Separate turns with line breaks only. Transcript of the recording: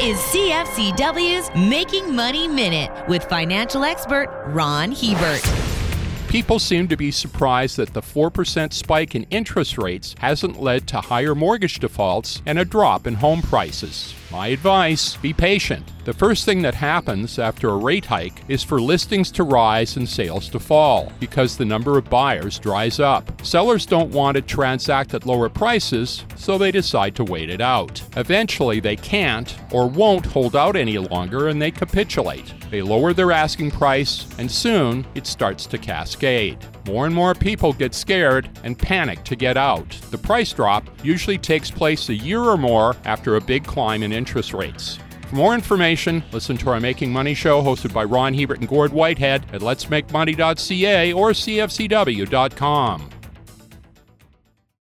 is CFCW's Making Money Minute with financial expert Ron Hebert.
People seem to be surprised that the 4% spike in interest rates hasn't led to higher mortgage defaults and a drop in home prices. My advice be patient. The first thing that happens after a rate hike is for listings to rise and sales to fall because the number of buyers dries up. Sellers don't want to transact at lower prices, so they decide to wait it out. Eventually, they can't or won't hold out any longer and they capitulate. They lower their asking price, and soon it starts to cascade. More and more people get scared and panic to get out. The price drop usually takes place a year or more after a big climb in interest rates. For more information, listen to our Making Money show hosted by Ron Hebert and Gord Whitehead at letsmakemoney.ca or cfcw.com.